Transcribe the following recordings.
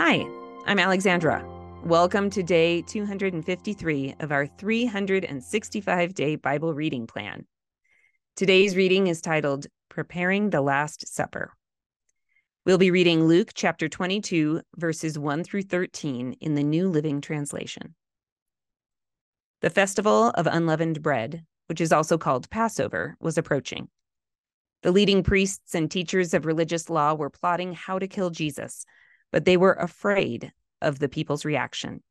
Hi, I'm Alexandra. Welcome to day 253 of our 365 day Bible reading plan. Today's reading is titled Preparing the Last Supper. We'll be reading Luke chapter 22, verses 1 through 13 in the New Living Translation. The festival of unleavened bread, which is also called Passover, was approaching. The leading priests and teachers of religious law were plotting how to kill Jesus but they were afraid of the people's reaction.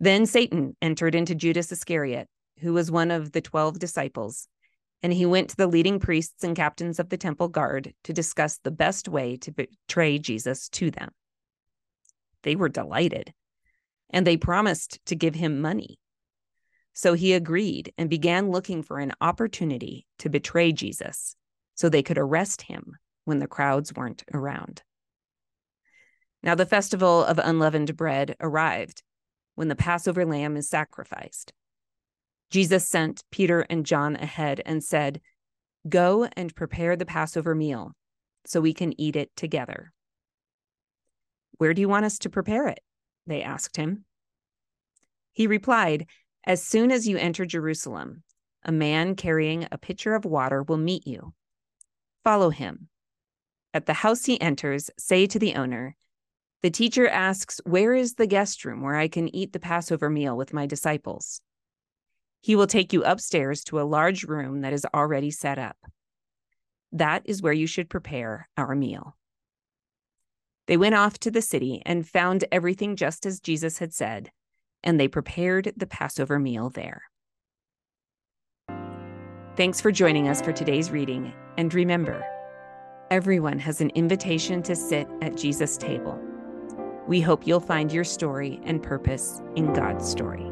Then Satan entered into Judas Iscariot, who was one of the 12 disciples, and he went to the leading priests and captains of the temple guard to discuss the best way to betray Jesus to them. They were delighted, and they promised to give him money. So he agreed and began looking for an opportunity to betray Jesus so they could arrest him when the crowds weren't around. Now the festival of unleavened bread arrived when the Passover lamb is sacrificed. Jesus sent Peter and John ahead and said, Go and prepare the Passover meal so we can eat it together. Where do you want us to prepare it? They asked him. He replied, As soon as you enter Jerusalem, a man carrying a pitcher of water will meet you. Follow him. At the house he enters, say to the owner, the teacher asks, Where is the guest room where I can eat the Passover meal with my disciples? He will take you upstairs to a large room that is already set up. That is where you should prepare our meal. They went off to the city and found everything just as Jesus had said, and they prepared the Passover meal there. Thanks for joining us for today's reading, and remember, everyone has an invitation to sit at Jesus' table. We hope you'll find your story and purpose in God's story.